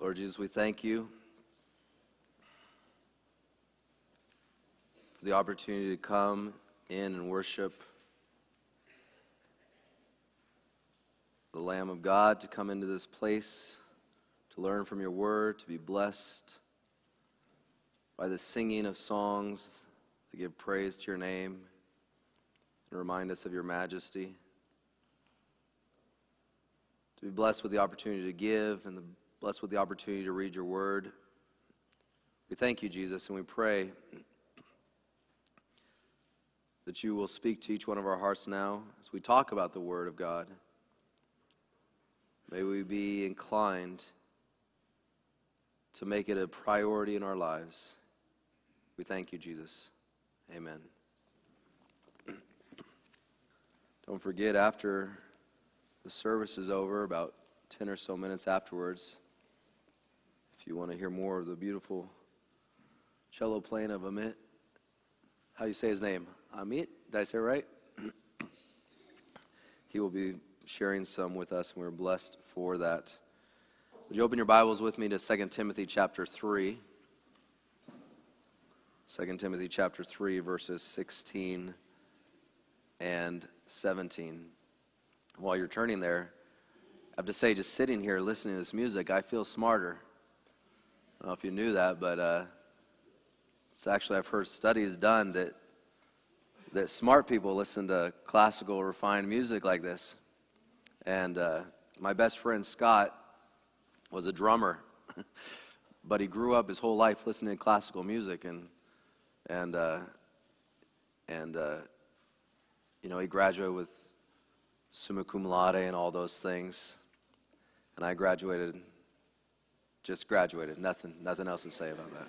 Lord Jesus, we thank you for the opportunity to come in and worship the Lamb of God, to come into this place, to learn from your word, to be blessed by the singing of songs that give praise to your name and remind us of your majesty. To be blessed with the opportunity to give and the, blessed with the opportunity to read your word. We thank you, Jesus, and we pray that you will speak to each one of our hearts now as we talk about the word of God. May we be inclined to make it a priority in our lives. We thank you, Jesus. Amen. Don't forget, after the service is over, about 10 or so minutes afterwards, you want to hear more of the beautiful cello playing of Amit, how you say his name? Amit? Did I say it right? he will be sharing some with us, and we're blessed for that. Would you open your Bibles with me to 2 Timothy chapter 3? 2 Timothy chapter 3, verses 16 and 17. While you're turning there, I have to say, just sitting here listening to this music, I feel smarter. I don't know if you knew that, but uh, it's actually, I've heard studies done that, that smart people listen to classical, refined music like this. And uh, my best friend Scott was a drummer, but he grew up his whole life listening to classical music, and and uh, and uh, you know, he graduated with summa cum laude and all those things. And I graduated, just graduated. Nothing, nothing else to say about that.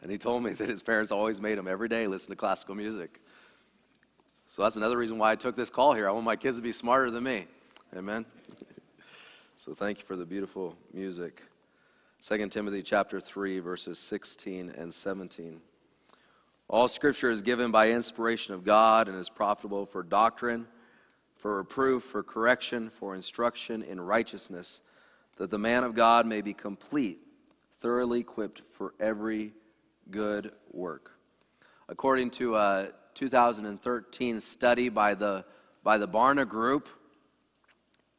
And he told me that his parents always made him every day listen to classical music. So that's another reason why I took this call here. I want my kids to be smarter than me. Amen. so thank you for the beautiful music. 2 Timothy chapter 3 verses 16 and 17. All scripture is given by inspiration of God and is profitable for doctrine, for reproof, for correction, for instruction in righteousness, that the man of God may be complete, thoroughly equipped for every good work. According to a 2013 study by the, by the Barna Group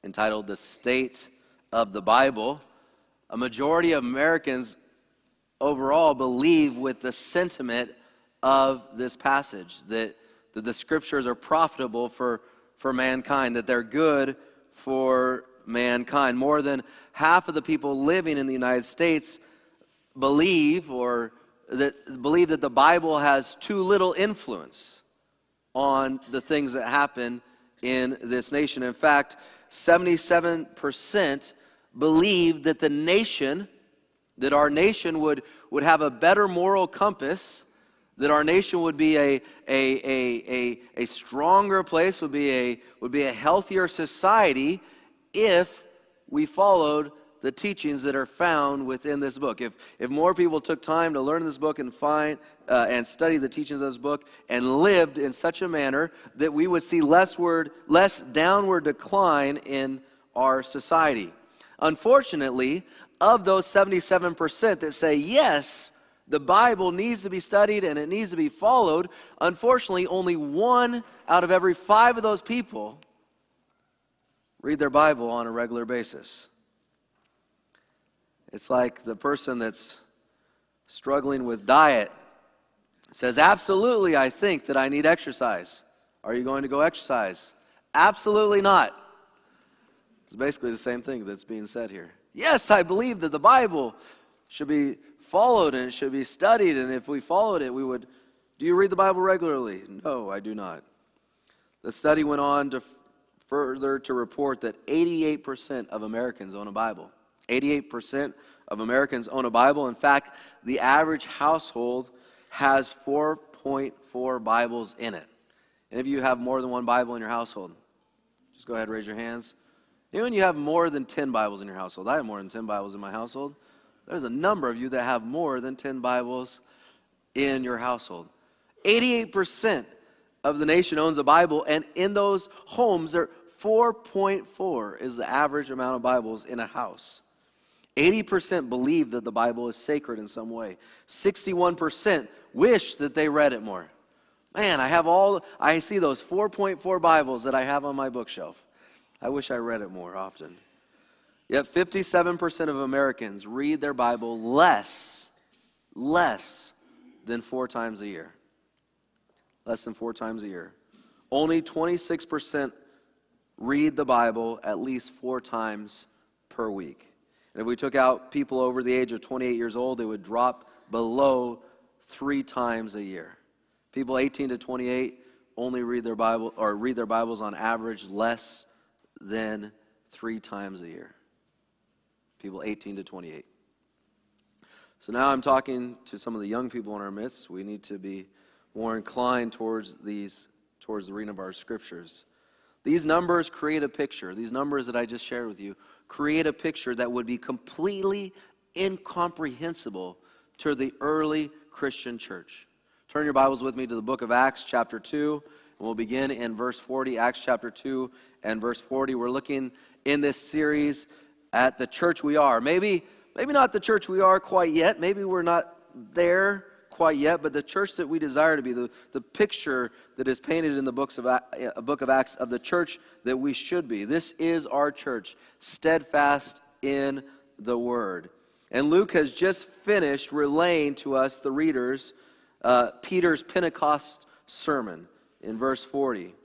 entitled The State of the Bible, a majority of Americans overall believe with the sentiment of this passage that, that the scriptures are profitable for, for mankind, that they're good for mankind. More than half of the people living in the United States believe or that believe that the Bible has too little influence on the things that happen in this nation. In fact, 77% believe that the nation, that our nation would, would have a better moral compass that our nation would be a, a, a, a, a stronger place, would be a, would be a healthier society if we followed the teachings that are found within this book. If, if more people took time to learn this book and find uh, and study the teachings of this book and lived in such a manner that we would see less, word, less downward decline in our society. Unfortunately, of those 77% that say yes, the Bible needs to be studied and it needs to be followed. Unfortunately, only one out of every five of those people read their Bible on a regular basis. It's like the person that's struggling with diet says, Absolutely, I think that I need exercise. Are you going to go exercise? Absolutely not. It's basically the same thing that's being said here. Yes, I believe that the Bible should be followed and it should be studied. And if we followed it, we would. Do you read the Bible regularly? No, I do not. The study went on to further to report that 88% of Americans own a Bible. 88% of Americans own a Bible. In fact, the average household has 4.4 Bibles in it. Any of you have more than one Bible in your household? Just go ahead and raise your hands. Anyone you have more than 10 Bibles in your household? I have more than 10 Bibles in my household. There's a number of you that have more than 10 Bibles in your household. 88% of the nation owns a Bible, and in those homes, there 4.4 is the average amount of Bibles in a house. 80% believe that the Bible is sacred in some way. 61% wish that they read it more. Man, I have all, I see those 4.4 Bibles that I have on my bookshelf. I wish I read it more often. Yet 57% of Americans read their Bible less, less than four times a year. Less than four times a year. Only 26% read the Bible at least four times per week. And if we took out people over the age of 28 years old, it would drop below three times a year. People 18 to 28 only read their Bible or read their Bibles on average less than three times a year. People 18 to 28. So now I'm talking to some of the young people in our midst. We need to be more inclined towards these, towards the reading of our scriptures. These numbers create a picture. These numbers that I just shared with you create a picture that would be completely incomprehensible to the early Christian church. Turn your Bibles with me to the book of Acts, chapter 2, and we'll begin in verse 40. Acts chapter 2 and verse 40. We're looking in this series at the church we are. Maybe, maybe not the church we are quite yet. Maybe we're not there quite yet, but the church that we desire to be, the, the picture that is painted in the books of, uh, book of Acts of the church that we should be. This is our church, steadfast in the word. And Luke has just finished relaying to us, the readers, uh, Peter's Pentecost sermon in verse 40,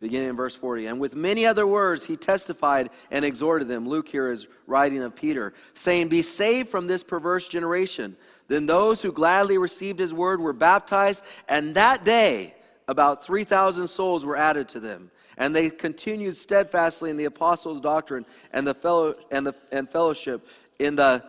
beginning in verse 40. And with many other words, he testified and exhorted them. Luke here is writing of Peter, saying, Be saved from this perverse generation. Then those who gladly received his word were baptized, and that day about 3,000 souls were added to them. And they continued steadfastly in the apostles' doctrine and the fellow and the and fellowship in the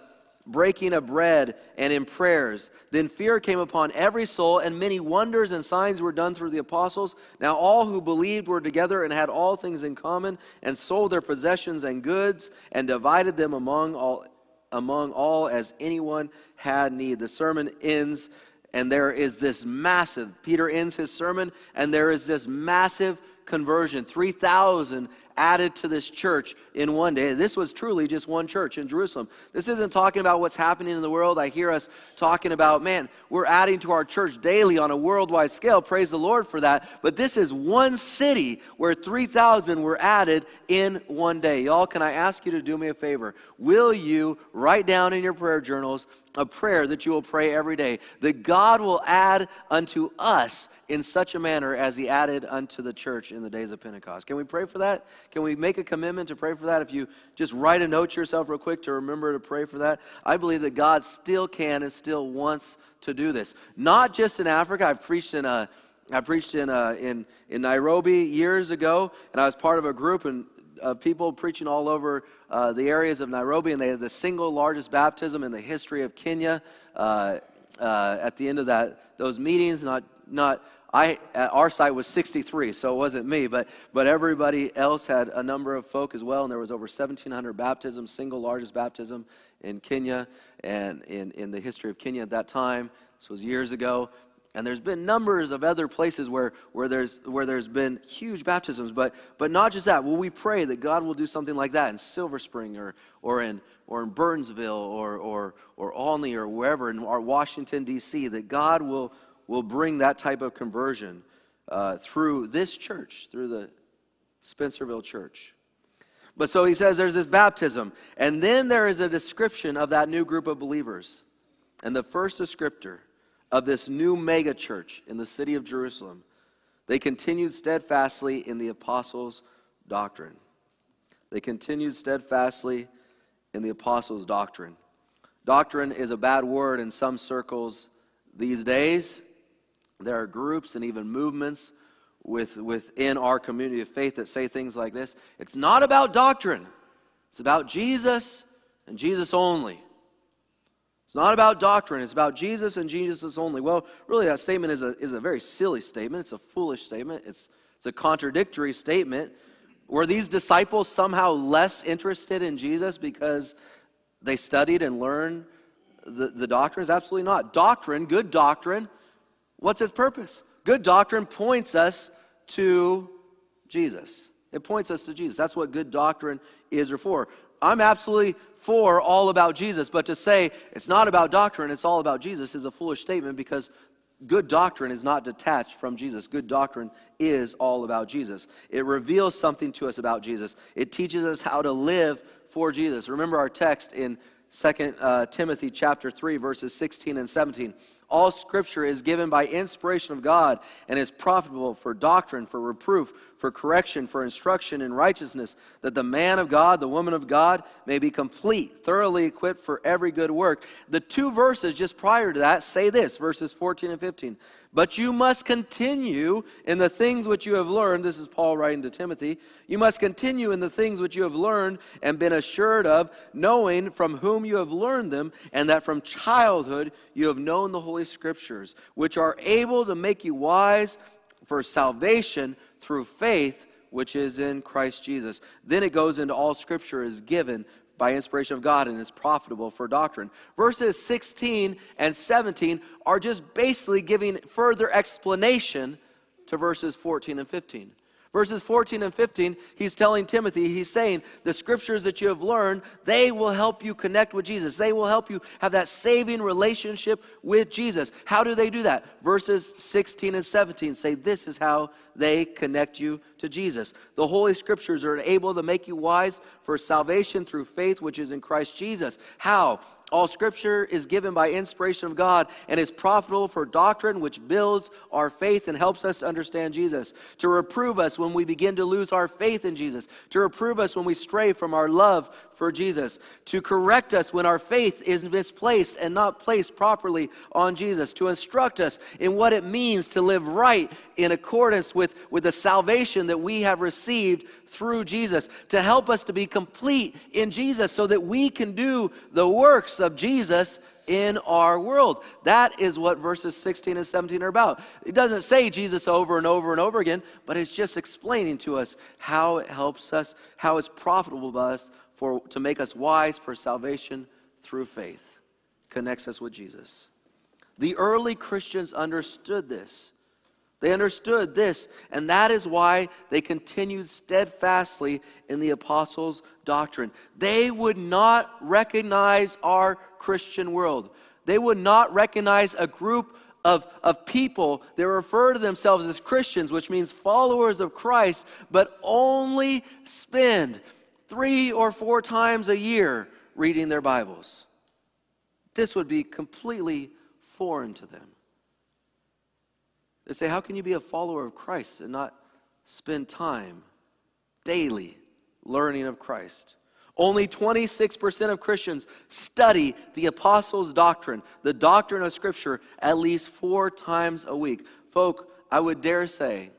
breaking of bread, and in prayers. Then fear came upon every soul, and many wonders and signs were done through the apostles. Now all who believed were together and had all things in common, and sold their possessions and goods, and divided them among all, among all as anyone had need. The sermon ends, and there is this massive, Peter ends his sermon, and there is this massive conversion 3,000 added to this church in one day. This was truly just one church in Jerusalem. This isn't talking about what's happening in the world. I hear us talking about, man, we're adding to our church daily on a worldwide scale. Praise the Lord for that. But this is one city where 3,000 were added in one day. Y'all, can I ask you to do me a favor? Will you write down in your prayer journals a prayer that you will pray every day that God will add unto us in such a manner as he added unto the church in the days of Pentecost. Can we pray for that? Can we make a commitment to pray for that? If you just write a note to yourself real quick to remember to pray for that, I believe that God still can and still wants to do this. Not just in Africa. I've preached in a I preached in, uh, in, in Nairobi years ago, and I was part of a group and uh, people preaching all over uh, the areas of Nairobi, and they had the single largest baptism in the history of Kenya. Uh, uh at the end of that, those meetings, not not I, our site was 63, so it wasn't me, but, but everybody else had a number of folk as well, and there was over 1,700 baptisms, single largest baptism in Kenya and in, in the history of Kenya at that time. This was years ago. And there's been numbers of other places where, where, there's, where there's been huge baptisms, but, but not just that. Will we pray that God will do something like that in Silver Spring or, or, in, or in Burtonsville or, or, or Olney or wherever in our Washington, D.C., that God will, will bring that type of conversion uh, through this church, through the Spencerville church. But so he says there's this baptism, and then there is a description of that new group of believers. And the first descriptor of this new mega church in the city of Jerusalem, they continued steadfastly in the apostles' doctrine. They continued steadfastly in the apostles' doctrine. Doctrine is a bad word in some circles these days. There are groups and even movements with, within our community of faith that say things like this It's not about doctrine, it's about Jesus and Jesus only. It's not about doctrine, it's about Jesus and Jesus only. Well, really, that statement is a, is a very silly statement. It's a foolish statement, it's, it's a contradictory statement. Were these disciples somehow less interested in Jesus because they studied and learned the, the doctrines? Absolutely not. Doctrine, good doctrine, What's its purpose? Good doctrine points us to Jesus. It points us to Jesus. That's what good doctrine is or for. I'm absolutely for all about Jesus, but to say it's not about doctrine, it's all about Jesus is a foolish statement because good doctrine is not detached from Jesus. Good doctrine is all about Jesus. It reveals something to us about Jesus, it teaches us how to live for Jesus. Remember our text in 2 uh, Timothy chapter 3 verses 16 and 17. All scripture is given by inspiration of God and is profitable for doctrine, for reproof, for correction, for instruction in righteousness, that the man of God, the woman of God, may be complete, thoroughly equipped for every good work. The two verses just prior to that say this, verses 14 and 15. But you must continue in the things which you have learned. This is Paul writing to Timothy. You must continue in the things which you have learned and been assured of, knowing from whom you have learned them, and that from childhood you have known the Holy Scriptures, which are able to make you wise for salvation through faith which is in Christ Jesus. Then it goes into all Scripture is given by inspiration of God and is profitable for doctrine. Verses 16 and 17 are just basically giving further explanation to verses 14 and 15. Verses 14 and 15, he's telling Timothy, he's saying, the scriptures that you have learned, they will help you connect with Jesus. They will help you have that saving relationship with Jesus. How do they do that? Verses 16 and 17 say, this is how they connect you to Jesus. The Holy Scriptures are able to make you wise for salvation through faith, which is in Christ Jesus. How? All scripture is given by inspiration of God and is profitable for doctrine, which builds our faith and helps us to understand Jesus. To reprove us when we begin to lose our faith in Jesus. To reprove us when we stray from our love for Jesus. To correct us when our faith is misplaced and not placed properly on Jesus. To instruct us in what it means to live right in accordance with, with the salvation that we have received through Jesus. To help us to be complete in Jesus so that we can do the works of Jesus in our world. That is what verses 16 and 17 are about. It doesn't say Jesus over and over and over again, but it's just explaining to us how it helps us, how it's profitable to us for, to make us wise for salvation through faith. Connects us with Jesus. The early Christians understood this. They understood this, and that is why they continued steadfastly in the apostles' doctrine. They would not recognize our Christian world. They would not recognize a group of, of people that refer to themselves as Christians, which means followers of Christ, but only spend three or four times a year reading their Bibles. This would be completely foreign to them. They say, How can you be a follower of Christ and not spend time daily learning of Christ? Only 26% of Christians study the apostles' doctrine, the doctrine of Scripture, at least four times a week. Folk, I would dare say,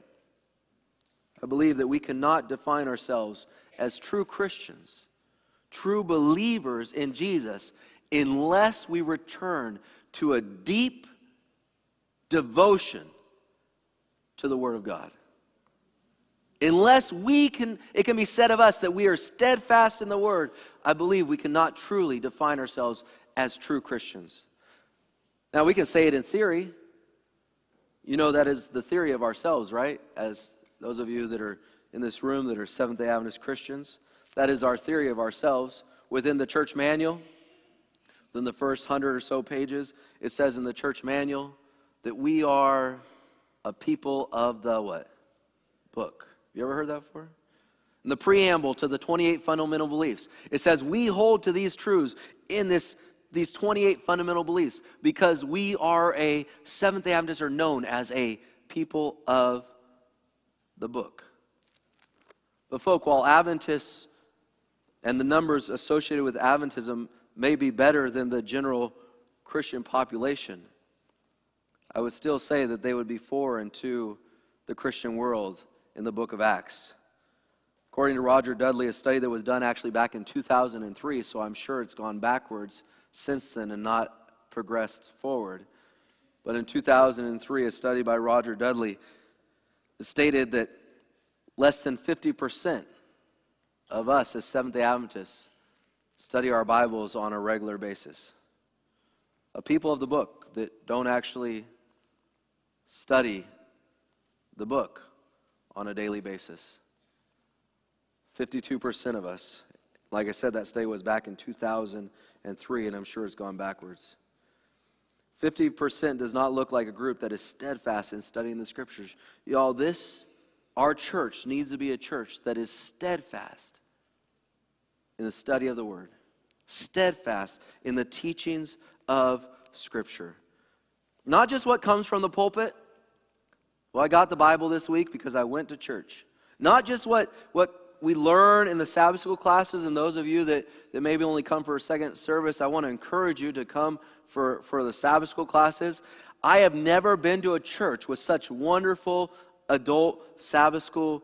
I believe that we cannot define ourselves as true Christians, true believers in Jesus, unless we return to a deep devotion to the Word of God. Unless we can, it can be said of us that we are steadfast in the Word, I believe we cannot truly define ourselves as true Christians. Now, we can say it in theory. You know, that is the theory of ourselves, right? As those of you that are in this room that are Seventh day Adventist Christians, that is our theory of ourselves. Within the church manual, in the first hundred or so pages, it says in the church manual that we are a people of the what? Book. You ever heard that before? In the preamble to the 28 fundamental beliefs, it says we hold to these truths in this these 28 fundamental beliefs because we are a Seventh day Adventists are known as a people of the book. But, folk, while Adventists and the numbers associated with Adventism may be better than the general Christian population, I would still say that they would be foreign to the Christian world in the book of Acts. According to Roger Dudley, a study that was done actually back in 2003, so I'm sure it's gone backwards since then and not progressed forward. But in 2003, a study by Roger Dudley stated that less than 50% of us as Seventh day Adventists study our Bibles on a regular basis. A people of the book that don't actually study the book on a daily basis. 52% of us. Like I said, that study was back in 2003, and I'm sure it's gone backwards. 50% does not look like a group that is steadfast in studying the scriptures. Y'all, this, our church, needs to be a church that is steadfast in the study of the word, steadfast in the teachings of scripture. Not just what comes from the pulpit. Well, I got the Bible this week because I went to church. Not just what, what we learn in the Sabbath school classes, and those of you that, that maybe only come for a second service, I want to encourage you to come for, for the Sabbath school classes. I have never been to a church with such wonderful adult Sabbath school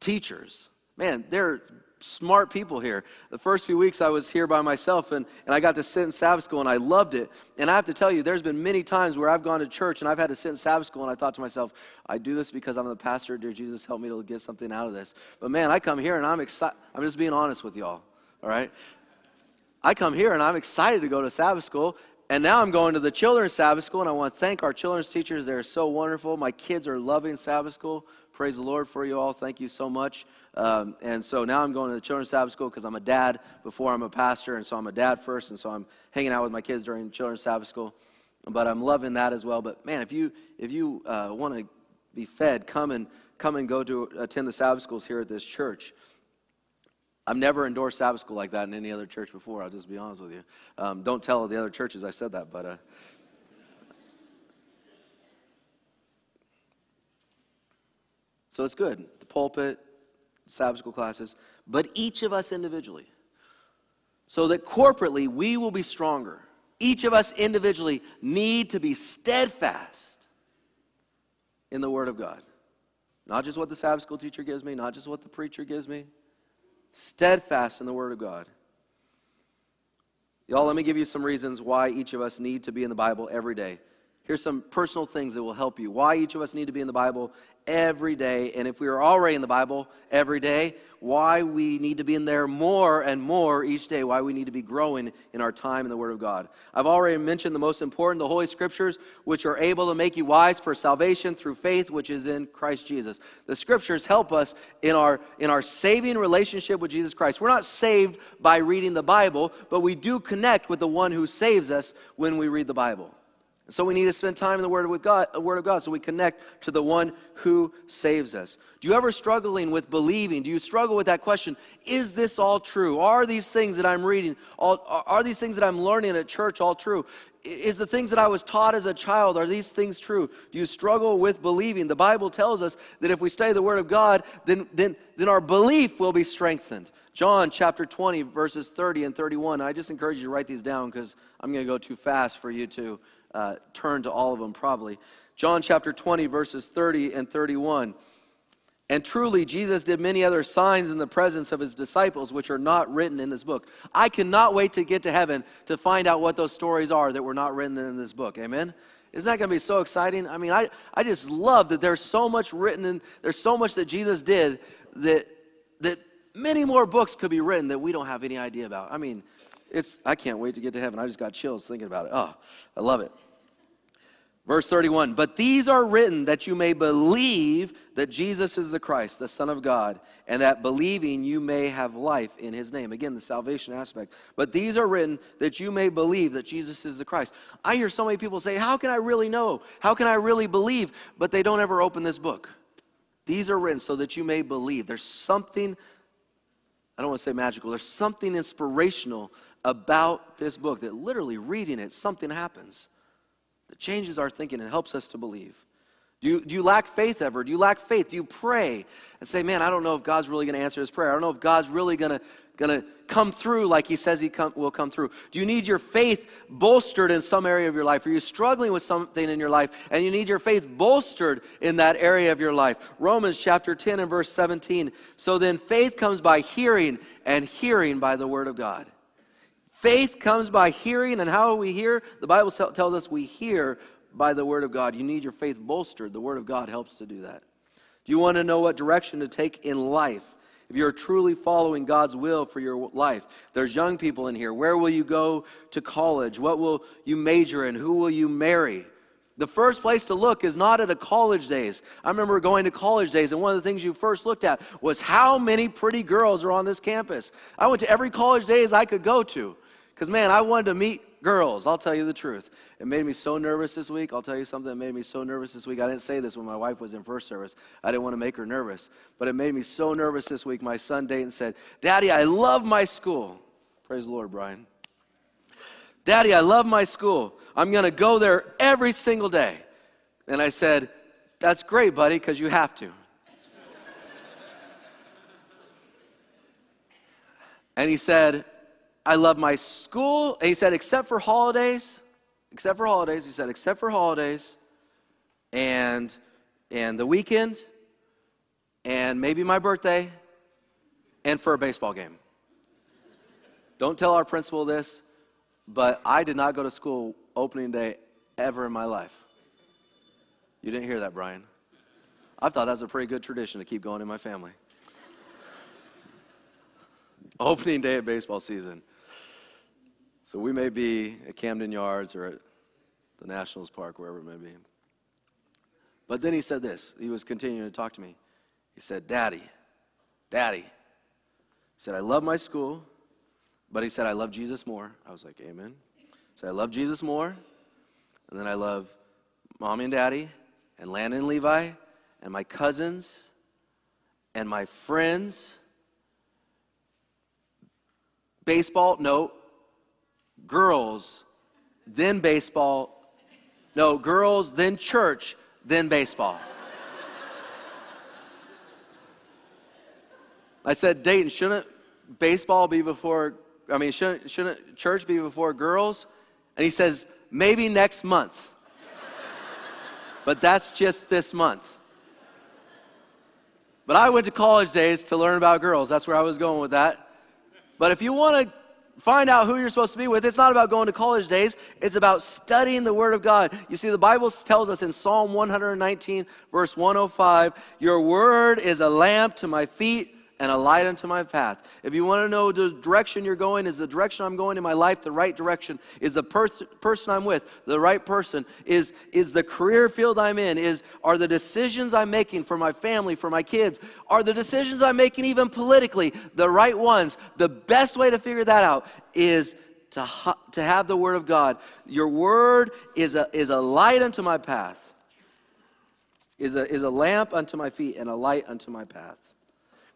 teachers. Man, they're smart people here. The first few weeks I was here by myself and, and I got to sit in Sabbath school and I loved it. And I have to tell you, there's been many times where I've gone to church and I've had to sit in Sabbath school and I thought to myself, I do this because I'm the pastor. Dear Jesus, help me to get something out of this. But man, I come here and I'm excited. I'm just being honest with y'all, all right? I come here and I'm excited to go to Sabbath school. And now I'm going to the children's Sabbath school, and I want to thank our children's teachers. They're so wonderful. My kids are loving Sabbath school. Praise the Lord for you all. Thank you so much. Um, and so now I'm going to the children's Sabbath school because I'm a dad before I'm a pastor. And so I'm a dad first. And so I'm hanging out with my kids during children's Sabbath school. But I'm loving that as well. But man, if you, if you uh, want to be fed, come and, come and go to attend the Sabbath schools here at this church. I've never endorsed Sabbath school like that in any other church before. I'll just be honest with you. Um, don't tell the other churches I said that, but. Uh, so it's good. The pulpit, Sabbath school classes, but each of us individually. So that corporately we will be stronger. Each of us individually need to be steadfast in the Word of God. Not just what the Sabbath school teacher gives me, not just what the preacher gives me. Steadfast in the Word of God. Y'all, let me give you some reasons why each of us need to be in the Bible every day. Here's some personal things that will help you. Why each of us need to be in the Bible every day. And if we are already in the Bible every day, why we need to be in there more and more each day. Why we need to be growing in our time in the Word of God. I've already mentioned the most important, the Holy Scriptures, which are able to make you wise for salvation through faith, which is in Christ Jesus. The Scriptures help us in our, in our saving relationship with Jesus Christ. We're not saved by reading the Bible, but we do connect with the one who saves us when we read the Bible. So we need to spend time in the Word of God, Word of God, so we connect to the one who saves us. Do you ever struggling with believing? Do you struggle with that question? Is this all true? Are these things that I'm reading, all, are these things that I'm learning at church all true? Is the things that I was taught as a child, are these things true? Do you struggle with believing? The Bible tells us that if we study the Word of God, then, then, then our belief will be strengthened. John chapter 20, verses 30 and 31. I just encourage you to write these down because I'm going to go too fast for you to uh, turn to all of them probably. John chapter 20, verses 30 and 31. And truly, Jesus did many other signs in the presence of his disciples, which are not written in this book. I cannot wait to get to heaven to find out what those stories are that were not written in this book. Amen? Isn't that going to be so exciting? I mean, I, I just love that there's so much written and there's so much that Jesus did that, that many more books could be written that we don't have any idea about. I mean, it's, I can't wait to get to heaven. I just got chills thinking about it. Oh, I love it. Verse 31 But these are written that you may believe that Jesus is the Christ, the Son of God, and that believing you may have life in his name. Again, the salvation aspect. But these are written that you may believe that Jesus is the Christ. I hear so many people say, How can I really know? How can I really believe? But they don't ever open this book. These are written so that you may believe. There's something, I don't want to say magical, there's something inspirational about this book that literally reading it, something happens that changes our thinking and helps us to believe. Do you, do you lack faith ever? Do you lack faith? Do you pray and say, man, I don't know if God's really going to answer this prayer. I don't know if God's really going to going to come through like he says he come, will come through? Do you need your faith bolstered in some area of your life? Are you struggling with something in your life and you need your faith bolstered in that area of your life? Romans chapter 10 and verse 17. So then faith comes by hearing and hearing by the word of God. Faith comes by hearing, and how we hear? The Bible tells us we hear by the Word of God. You need your faith bolstered. The Word of God helps to do that. Do you want to know what direction to take in life? If you're truly following God's will for your life, there's young people in here. Where will you go to college? What will you major in? Who will you marry? The first place to look is not at a college days. I remember going to college days, and one of the things you first looked at was how many pretty girls are on this campus. I went to every college days I could go to because, man, I wanted to meet girls. I'll tell you the truth. It made me so nervous this week. I'll tell you something that made me so nervous this week. I didn't say this when my wife was in first service. I didn't want to make her nervous. But it made me so nervous this week. My son Dayton said, Daddy, I love my school. Praise the Lord, Brian. Daddy, I love my school. I'm going to go there every single day. And I said, That's great, buddy, because you have to. and he said, I love my school. And he said, Except for holidays, except for holidays, he said, except for holidays and, and the weekend and maybe my birthday and for a baseball game. Don't tell our principal this, but I did not go to school opening day ever in my life. You didn't hear that, Brian. I thought that was a pretty good tradition to keep going in my family. opening day of baseball season. So we may be at Camden Yards or at the Nationals Park, wherever it may be. But then he said this. He was continuing to talk to me. He said, Daddy, Daddy. He said, I love my school. But he said, I love Jesus more. I was like, Amen. He said, I love Jesus more. And then I love mommy and daddy, and Landon and Levi, and my cousins, and my friends. Baseball, no. Girls, then baseball. No, girls, then church, then baseball. I said, Dayton, shouldn't baseball be before I mean, shouldn't, shouldn't church be before girls? And he says, maybe next month. but that's just this month. But I went to college days to learn about girls. That's where I was going with that. But if you want to find out who you're supposed to be with, it's not about going to college days. It's about studying the Word of God. You see, the Bible tells us in Psalm 119, verse 105, Your Word is a lamp to my feet and a light unto my path. If you want to know the direction you're going, is the direction I'm going in my life the right direction? Is the per- person I'm with the right person? Is, is the career field I'm in? Is, are the decisions I'm making for my family, for my kids, are the decisions I'm making even politically the right ones? The best way to figure that out is to, ha- to have the Word of God. Your Word is a, is a light unto my path, is a, is a lamp unto my feet, and a light unto my path.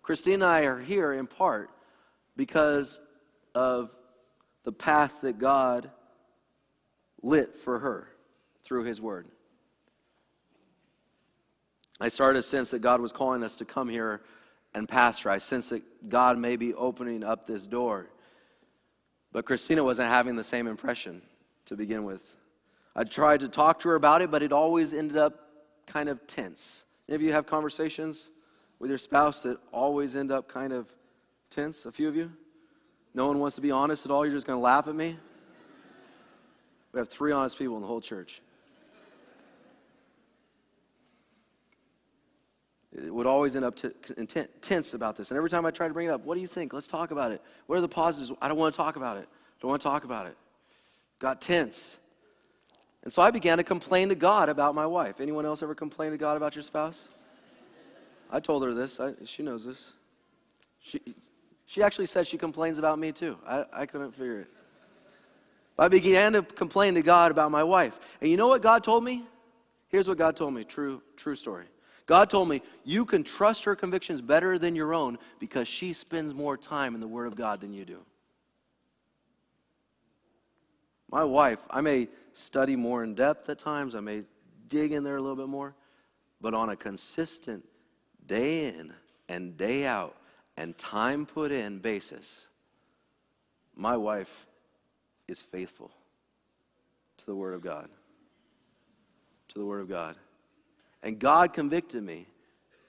Christine and I are here in part because of the path that God lit for her through His Word. I started to sense that God was calling us to come here and pastor. I sense that God may be opening up this door. But Christina wasn't having the same impression to begin with. I tried to talk to her about it, but it always ended up kind of tense. Any of you have conversations with your spouse that always end up kind of tense? A few of you? No one wants to be honest at all? You're just going to laugh at me? We have three honest people in the whole church. It would always end up t- tense about this. And every time I try to bring it up, what do you think? Let's talk about it. What are the positives? I don't want to talk about it. Don't want to talk about it. Got tense. And so I began to complain to God about my wife. Anyone else ever complain to God about your spouse? I told her this. I, she knows this. She, she actually said she complains about me too. I, I couldn't figure it. I began to complain to God about my wife. And you know what God told me? Here's what God told me. True, true story. God told me, you can trust her convictions better than your own because she spends more time in the Word of God than you do. My wife, I may study more in depth at times, I may dig in there a little bit more, but on a consistent day in and day out and time put in basis, my wife is faithful to the Word of God. To the Word of God. And God convicted me.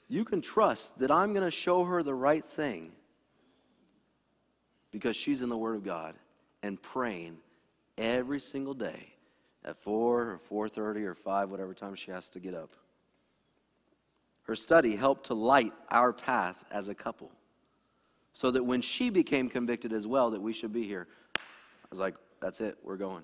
You can trust that I'm going to show her the right thing because she's in the Word of God and praying every single day at 4 or 4.30 or 5, whatever time she has to get up. Her study helped to light our path as a couple. So that when she became convicted as well that we should be here, I was like, that's it, we're going.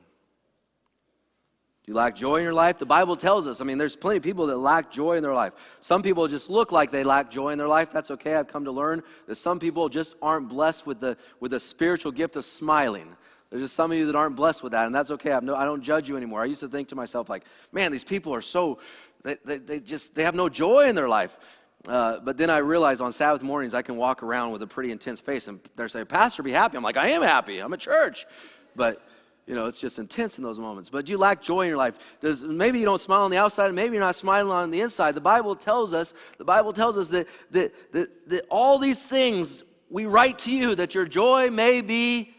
Do you lack joy in your life? The Bible tells us. I mean, there's plenty of people that lack joy in their life. Some people just look like they lack joy in their life. That's okay. I've come to learn that some people just aren't blessed with the, with the spiritual gift of smiling. There's just some of you that aren't blessed with that, and that's okay. I've no, I don't judge you anymore. I used to think to myself, like, man, these people are so, they, they, they just, they have no joy in their life. Uh, but then I realize on Sabbath mornings I can walk around with a pretty intense face, and they're saying, Pastor, be happy. I'm like, I am happy. I'm at church. But you know, it's just intense in those moments. But you lack joy in your life. Does, maybe you don't smile on the outside, and maybe you're not smiling on the inside. The Bible tells us, the Bible tells us that, that, that, that all these things we write to you that your joy may be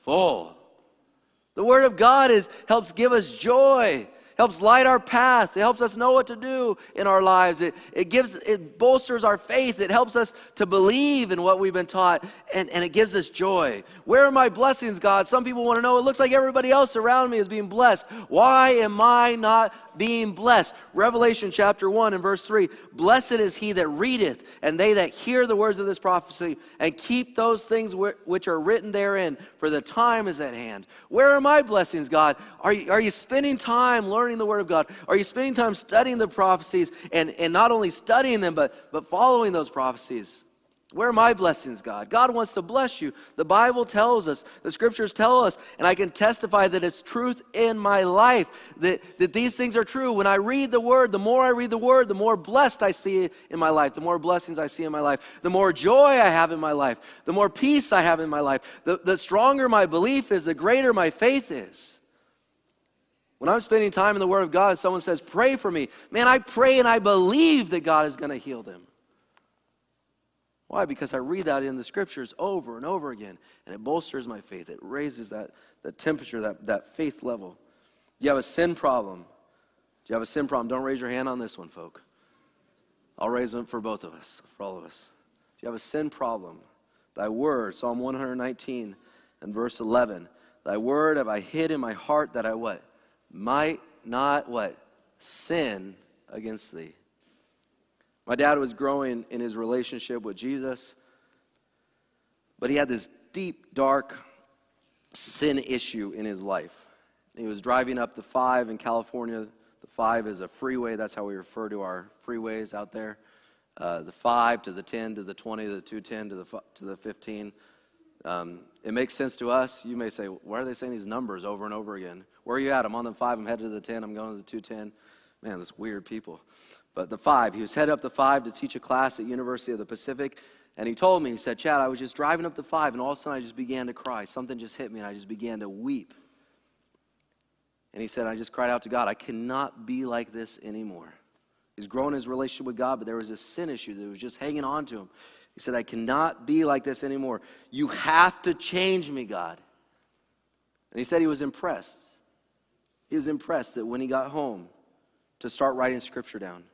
full. The Word of God is, helps give us joy helps light our path. It helps us know what to do in our lives. It, it gives it bolsters our faith. It helps us to believe in what we've been taught, and, and it gives us joy. Where are my blessings, God? Some people want to know. It looks like everybody else around me is being blessed. Why am I not being blessed. Revelation chapter 1 and verse 3 Blessed is he that readeth, and they that hear the words of this prophecy, and keep those things which are written therein, for the time is at hand. Where are my blessings, God? Are you, are you spending time learning the word of God? Are you spending time studying the prophecies and, and not only studying them, but, but following those prophecies? Where are my blessings, God? God wants to bless you. The Bible tells us, the scriptures tell us, and I can testify that it's truth in my life, that, that these things are true. When I read the word, the more I read the word, the more blessed I see in my life, the more blessings I see in my life, the more joy I have in my life, the more peace I have in my life. The, the stronger my belief is, the greater my faith is. When I'm spending time in the Word of God, someone says, Pray for me. Man, I pray and I believe that God is going to heal them. Why? Because I read that in the scriptures over and over again, and it bolsters my faith. It raises that, that temperature, that, that faith level. You have a sin problem? Do you have a sin problem? Don't raise your hand on this one, folk. I'll raise them for both of us, for all of us. Do you have a sin problem? Thy word, Psalm 119 and verse 11. Thy word have I hid in my heart that I what? Might not what? Sin against thee. My dad was growing in his relationship with Jesus, but he had this deep, dark sin issue in his life. He was driving up the 5 in California. The 5 is a freeway. That's how we refer to our freeways out there. Uh, the 5 to the 10 to the 20 to the 210 to the, to the 15. Um, it makes sense to us. You may say, why are they saying these numbers over and over again? Where are you at? I'm on the 5. I'm headed to the 10. I'm going to the 210. Man, this weird people. But the five, he was headed up the five to teach a class at University of the Pacific. And he told me, he said, Chad, I was just driving up the five, and all of a sudden I just began to cry. Something just hit me, and I just began to weep. And he said, I just cried out to God, I cannot be like this anymore. He's grown his relationship with God, but there was a sin issue that was just hanging on to him. He said, I cannot be like this anymore. You have to change me, God. And he said he was impressed. He was impressed that when he got home to start writing scripture down,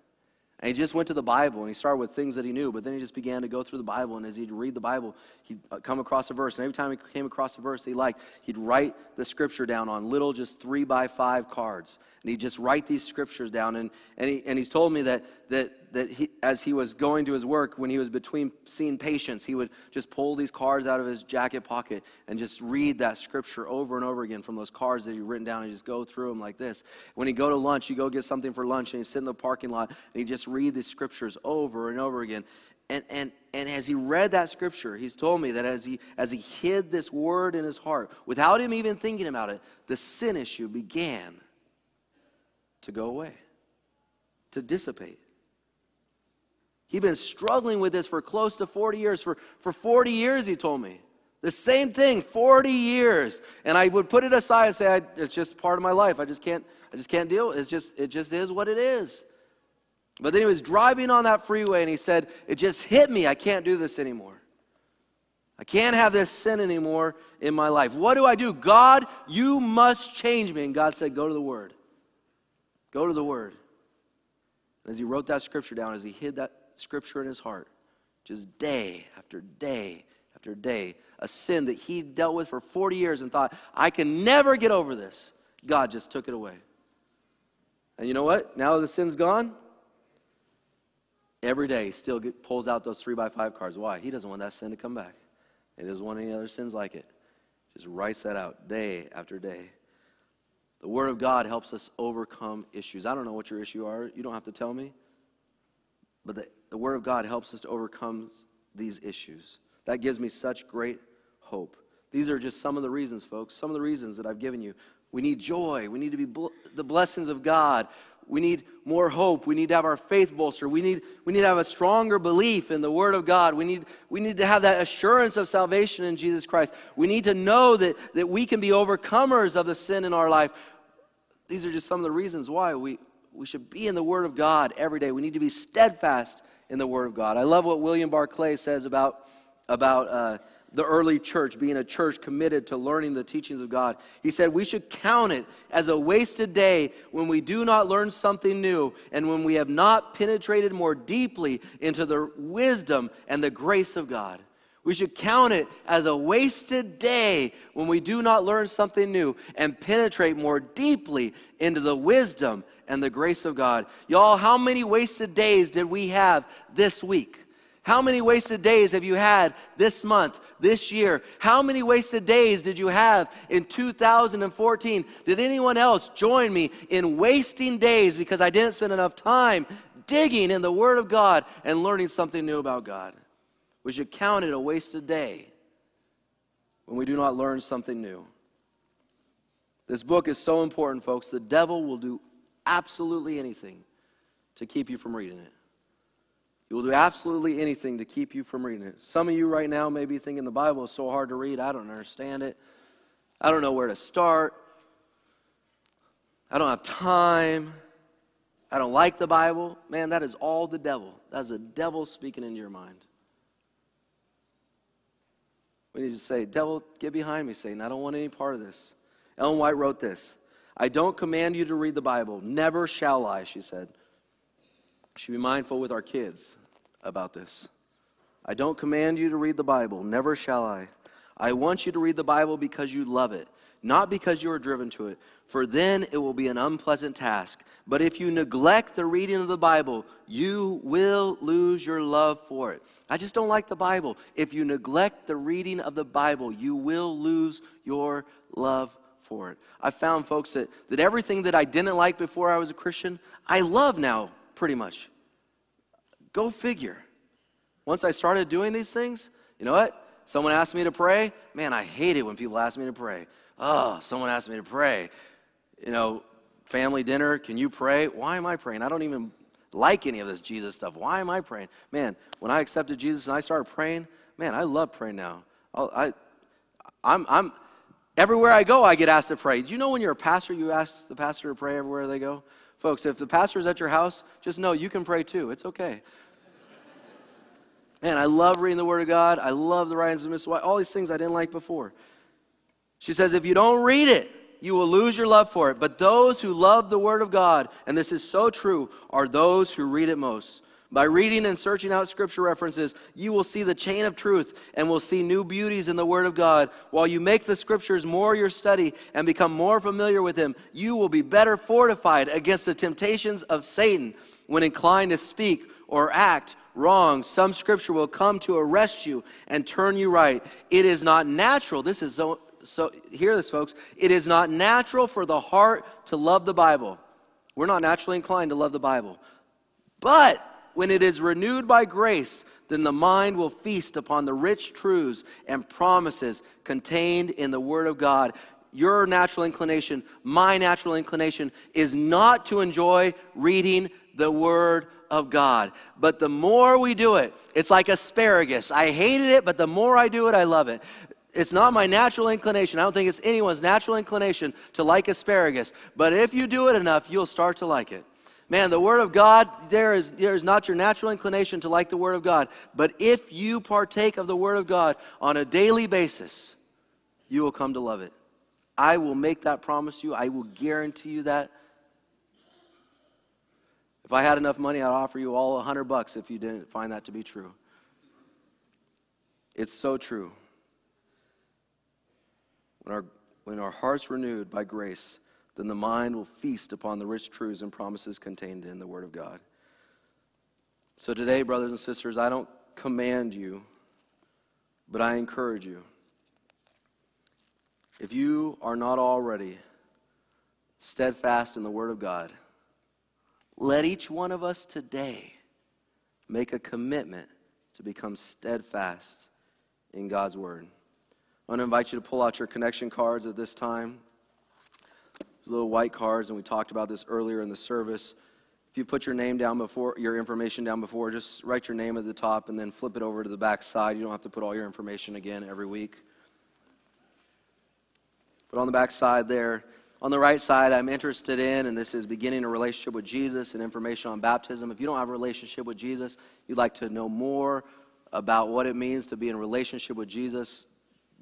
and he just went to the Bible and he started with things that he knew, but then he just began to go through the Bible. And as he'd read the Bible, he'd uh, come across a verse. And every time he came across a verse he liked, he'd write the scripture down on little, just three by five cards. And he'd just write these scriptures down. And, and, he, and he's told me that, that that he, as he was going to his work, when he was between seeing patients, he would just pull these cards out of his jacket pocket and just read that scripture over and over again from those cards that he'd written down and just go through them like this. When he go to lunch, he go get something for lunch and he'd sit in the parking lot and he'd just read these scriptures over and over again. And, and, and as he read that scripture, he's told me that as he, as he hid this word in his heart, without him even thinking about it, the sin issue began to go away, to dissipate. He'd been struggling with this for close to 40 years. For, for 40 years, he told me. The same thing, 40 years. And I would put it aside and say, it's just part of my life. I just can't, I just can't deal. It's just, it just is what it is. But then he was driving on that freeway and he said, It just hit me. I can't do this anymore. I can't have this sin anymore in my life. What do I do? God, you must change me. And God said, Go to the Word. Go to the Word. And as he wrote that scripture down, as he hid that scripture in his heart, just day after day after day, a sin that he dealt with for 40 years and thought, I can never get over this. God just took it away. And you know what? Now the sin's gone. Every day, he still get, pulls out those three by five cards. Why? He doesn't want that sin to come back. He doesn't want any other sins like it. Just writes that out day after day. The Word of God helps us overcome issues. I don't know what your issue are. You don't have to tell me. But the, the Word of God helps us to overcome these issues. That gives me such great hope. These are just some of the reasons, folks, some of the reasons that I've given you. We need joy. We need to be bl- the blessings of God. We need more hope. We need to have our faith bolstered. We need, we need to have a stronger belief in the Word of God. We need, we need to have that assurance of salvation in Jesus Christ. We need to know that, that we can be overcomers of the sin in our life. These are just some of the reasons why we, we should be in the Word of God every day. We need to be steadfast in the Word of God. I love what William Barclay says about, about uh, the early church being a church committed to learning the teachings of God. He said, We should count it as a wasted day when we do not learn something new and when we have not penetrated more deeply into the wisdom and the grace of God. We should count it as a wasted day when we do not learn something new and penetrate more deeply into the wisdom and the grace of God. Y'all, how many wasted days did we have this week? How many wasted days have you had this month, this year? How many wasted days did you have in 2014? Did anyone else join me in wasting days because I didn't spend enough time digging in the Word of God and learning something new about God? We should count it a wasted day when we do not learn something new. This book is so important, folks. The devil will do absolutely anything to keep you from reading it. He will do absolutely anything to keep you from reading it. Some of you right now may be thinking the Bible is so hard to read, I don't understand it. I don't know where to start. I don't have time. I don't like the Bible. Man, that is all the devil. That's the devil speaking into your mind. We need to say, Devil, get behind me, Satan. I don't want any part of this. Ellen White wrote this I don't command you to read the Bible. Never shall I, she said should be mindful with our kids about this. I don't command you to read the Bible, never shall I. I want you to read the Bible because you love it, not because you are driven to it, for then it will be an unpleasant task. But if you neglect the reading of the Bible, you will lose your love for it. I just don't like the Bible. If you neglect the reading of the Bible, you will lose your love for it. I found, folks, that, that everything that I didn't like before I was a Christian, I love now pretty much. Go figure. Once I started doing these things, you know what? Someone asked me to pray. Man, I hate it when people ask me to pray. Oh, someone asked me to pray. You know, family dinner, can you pray? Why am I praying? I don't even like any of this Jesus stuff. Why am I praying? Man, when I accepted Jesus and I started praying, man, I love praying now. I'll, I, I'm, I'm, everywhere I go, I get asked to pray. Do you know when you're a pastor, you ask the pastor to pray everywhere they go? Folks, if the pastor's at your house, just know you can pray too. It's okay. Man, I love reading the Word of God. I love the writings of Miss White, all these things I didn't like before. She says, if you don't read it, you will lose your love for it. But those who love the Word of God, and this is so true, are those who read it most. By reading and searching out scripture references, you will see the chain of truth and will see new beauties in the Word of God. While you make the scriptures more your study and become more familiar with them, you will be better fortified against the temptations of Satan when inclined to speak or act wrong. Some scripture will come to arrest you and turn you right. It is not natural. This is so, so hear this, folks. It is not natural for the heart to love the Bible. We're not naturally inclined to love the Bible. But when it is renewed by grace, then the mind will feast upon the rich truths and promises contained in the Word of God. Your natural inclination, my natural inclination, is not to enjoy reading the Word of God. But the more we do it, it's like asparagus. I hated it, but the more I do it, I love it. It's not my natural inclination. I don't think it's anyone's natural inclination to like asparagus. But if you do it enough, you'll start to like it. Man, the Word of God, there is, there is not your natural inclination to like the Word of God. But if you partake of the Word of God on a daily basis, you will come to love it. I will make that promise to you. I will guarantee you that. If I had enough money, I'd offer you all a hundred bucks if you didn't find that to be true. It's so true. When our, when our heart's renewed by grace, then the mind will feast upon the rich truths and promises contained in the Word of God. So today, brothers and sisters, I don't command you, but I encourage you. If you are not already steadfast in the Word of God. Let each one of us today make a commitment to become steadfast in God's Word. I want to invite you to pull out your connection cards at this time. Little white cards, and we talked about this earlier in the service. If you put your name down before, your information down before, just write your name at the top and then flip it over to the back side. You don't have to put all your information again every week. But on the back side there, on the right side, I'm interested in, and this is beginning a relationship with Jesus and information on baptism. If you don't have a relationship with Jesus, you'd like to know more about what it means to be in relationship with Jesus,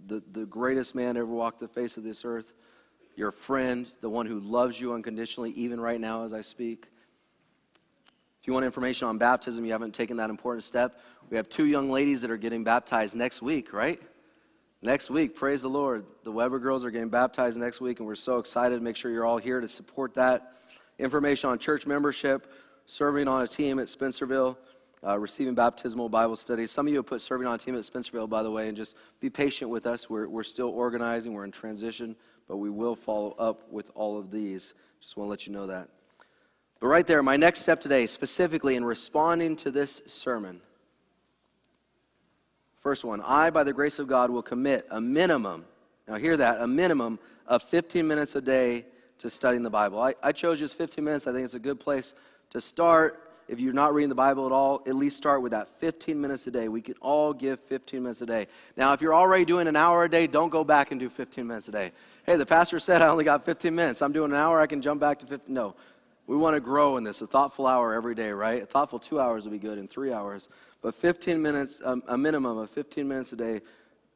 the, the greatest man ever walked the face of this earth, your friend, the one who loves you unconditionally, even right now as I speak. If you want information on baptism, you haven't taken that important step. We have two young ladies that are getting baptized next week, right? Next week, praise the Lord. The Weber girls are getting baptized next week, and we're so excited. Make sure you're all here to support that. Information on church membership, serving on a team at Spencerville uh, receiving baptismal Bible studies. Some of you have put serving on a team at Spencerville, by the way, and just be patient with us. We're, we're still organizing, we're in transition, but we will follow up with all of these. Just want to let you know that. But right there, my next step today, specifically in responding to this sermon. First one, I, by the grace of God, will commit a minimum, now hear that, a minimum of 15 minutes a day to studying the Bible. I, I chose just 15 minutes. I think it's a good place to start if you're not reading the Bible at all, at least start with that 15 minutes a day. We can all give 15 minutes a day. Now, if you're already doing an hour a day, don't go back and do 15 minutes a day. Hey, the pastor said I only got 15 minutes. I'm doing an hour, I can jump back to 15. No. We want to grow in this. A thoughtful hour every day, right? A thoughtful two hours would be good, and three hours. But 15 minutes, a minimum of 15 minutes a day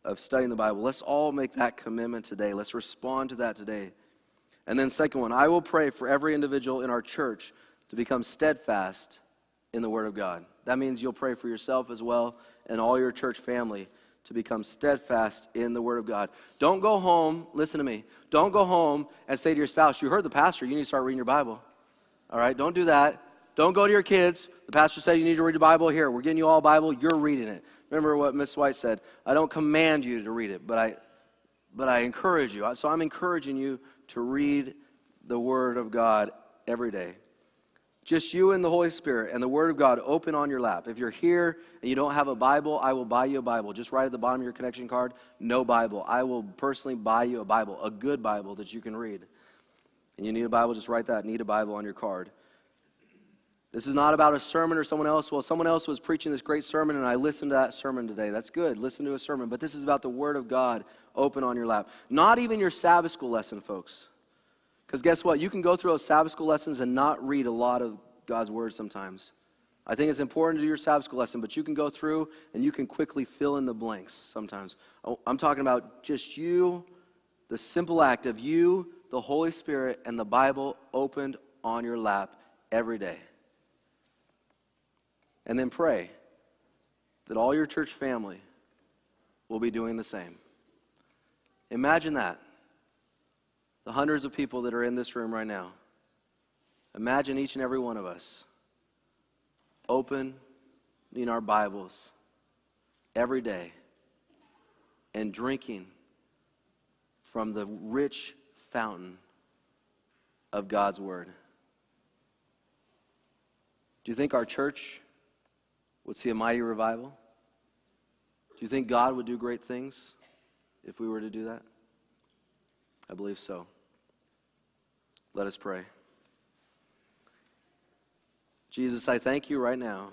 of studying the Bible. Let's all make that commitment today. Let's respond to that today. And then, second one, I will pray for every individual in our church to become steadfast in the Word of God. That means you'll pray for yourself as well and all your church family to become steadfast in the Word of God. Don't go home, listen to me, don't go home and say to your spouse, You heard the pastor, you need to start reading your Bible. All right, don't do that. Don't go to your kids. The pastor said you need to read the Bible. Here, we're getting you all Bible. You're reading it. Remember what Miss White said. I don't command you to read it, but I, but I encourage you. So I'm encouraging you to read the Word of God every day. Just you and the Holy Spirit and the Word of God open on your lap. If you're here and you don't have a Bible, I will buy you a Bible. Just write at the bottom of your connection card, no Bible. I will personally buy you a Bible, a good Bible that you can read. And you need a Bible, just write that, need a Bible on your card. This is not about a sermon or someone else. Well, someone else was preaching this great sermon, and I listened to that sermon today. That's good. Listen to a sermon. But this is about the Word of God open on your lap. Not even your Sabbath school lesson, folks. Because guess what? You can go through those Sabbath school lessons and not read a lot of God's word sometimes. I think it's important to do your Sabbath school lesson, but you can go through and you can quickly fill in the blanks sometimes. Oh, I'm talking about just you, the simple act of you, the Holy Spirit, and the Bible opened on your lap every day. And then pray that all your church family will be doing the same. Imagine that the hundreds of people that are in this room right now, imagine each and every one of us opening our Bibles every day and drinking from the rich fountain of God's Word. Do you think our church would see a mighty revival? Do you think God would do great things if we were to do that? I believe so. Let us pray. Jesus, I thank you right now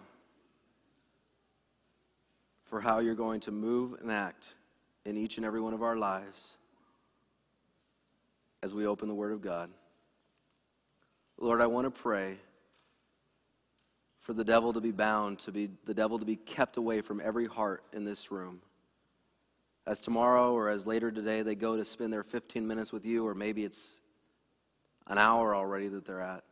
for how you're going to move and act in each and every one of our lives as we open the Word of God. Lord, I want to pray for the devil to be bound, to be the devil to be kept away from every heart in this room. As tomorrow or as later today they go to spend their 15 minutes with you, or maybe it's an hour already that they're at.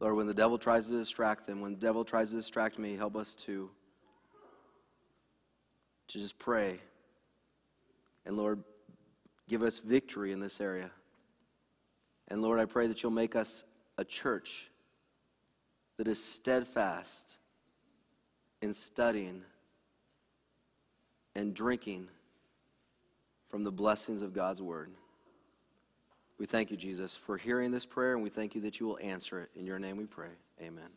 Lord, when the devil tries to distract them, when the devil tries to distract me, help us to, to just pray. And Lord, give us victory in this area. And Lord, I pray that you'll make us a church that is steadfast in studying and drinking from the blessings of God's word. We thank you, Jesus, for hearing this prayer, and we thank you that you will answer it. In your name we pray. Amen.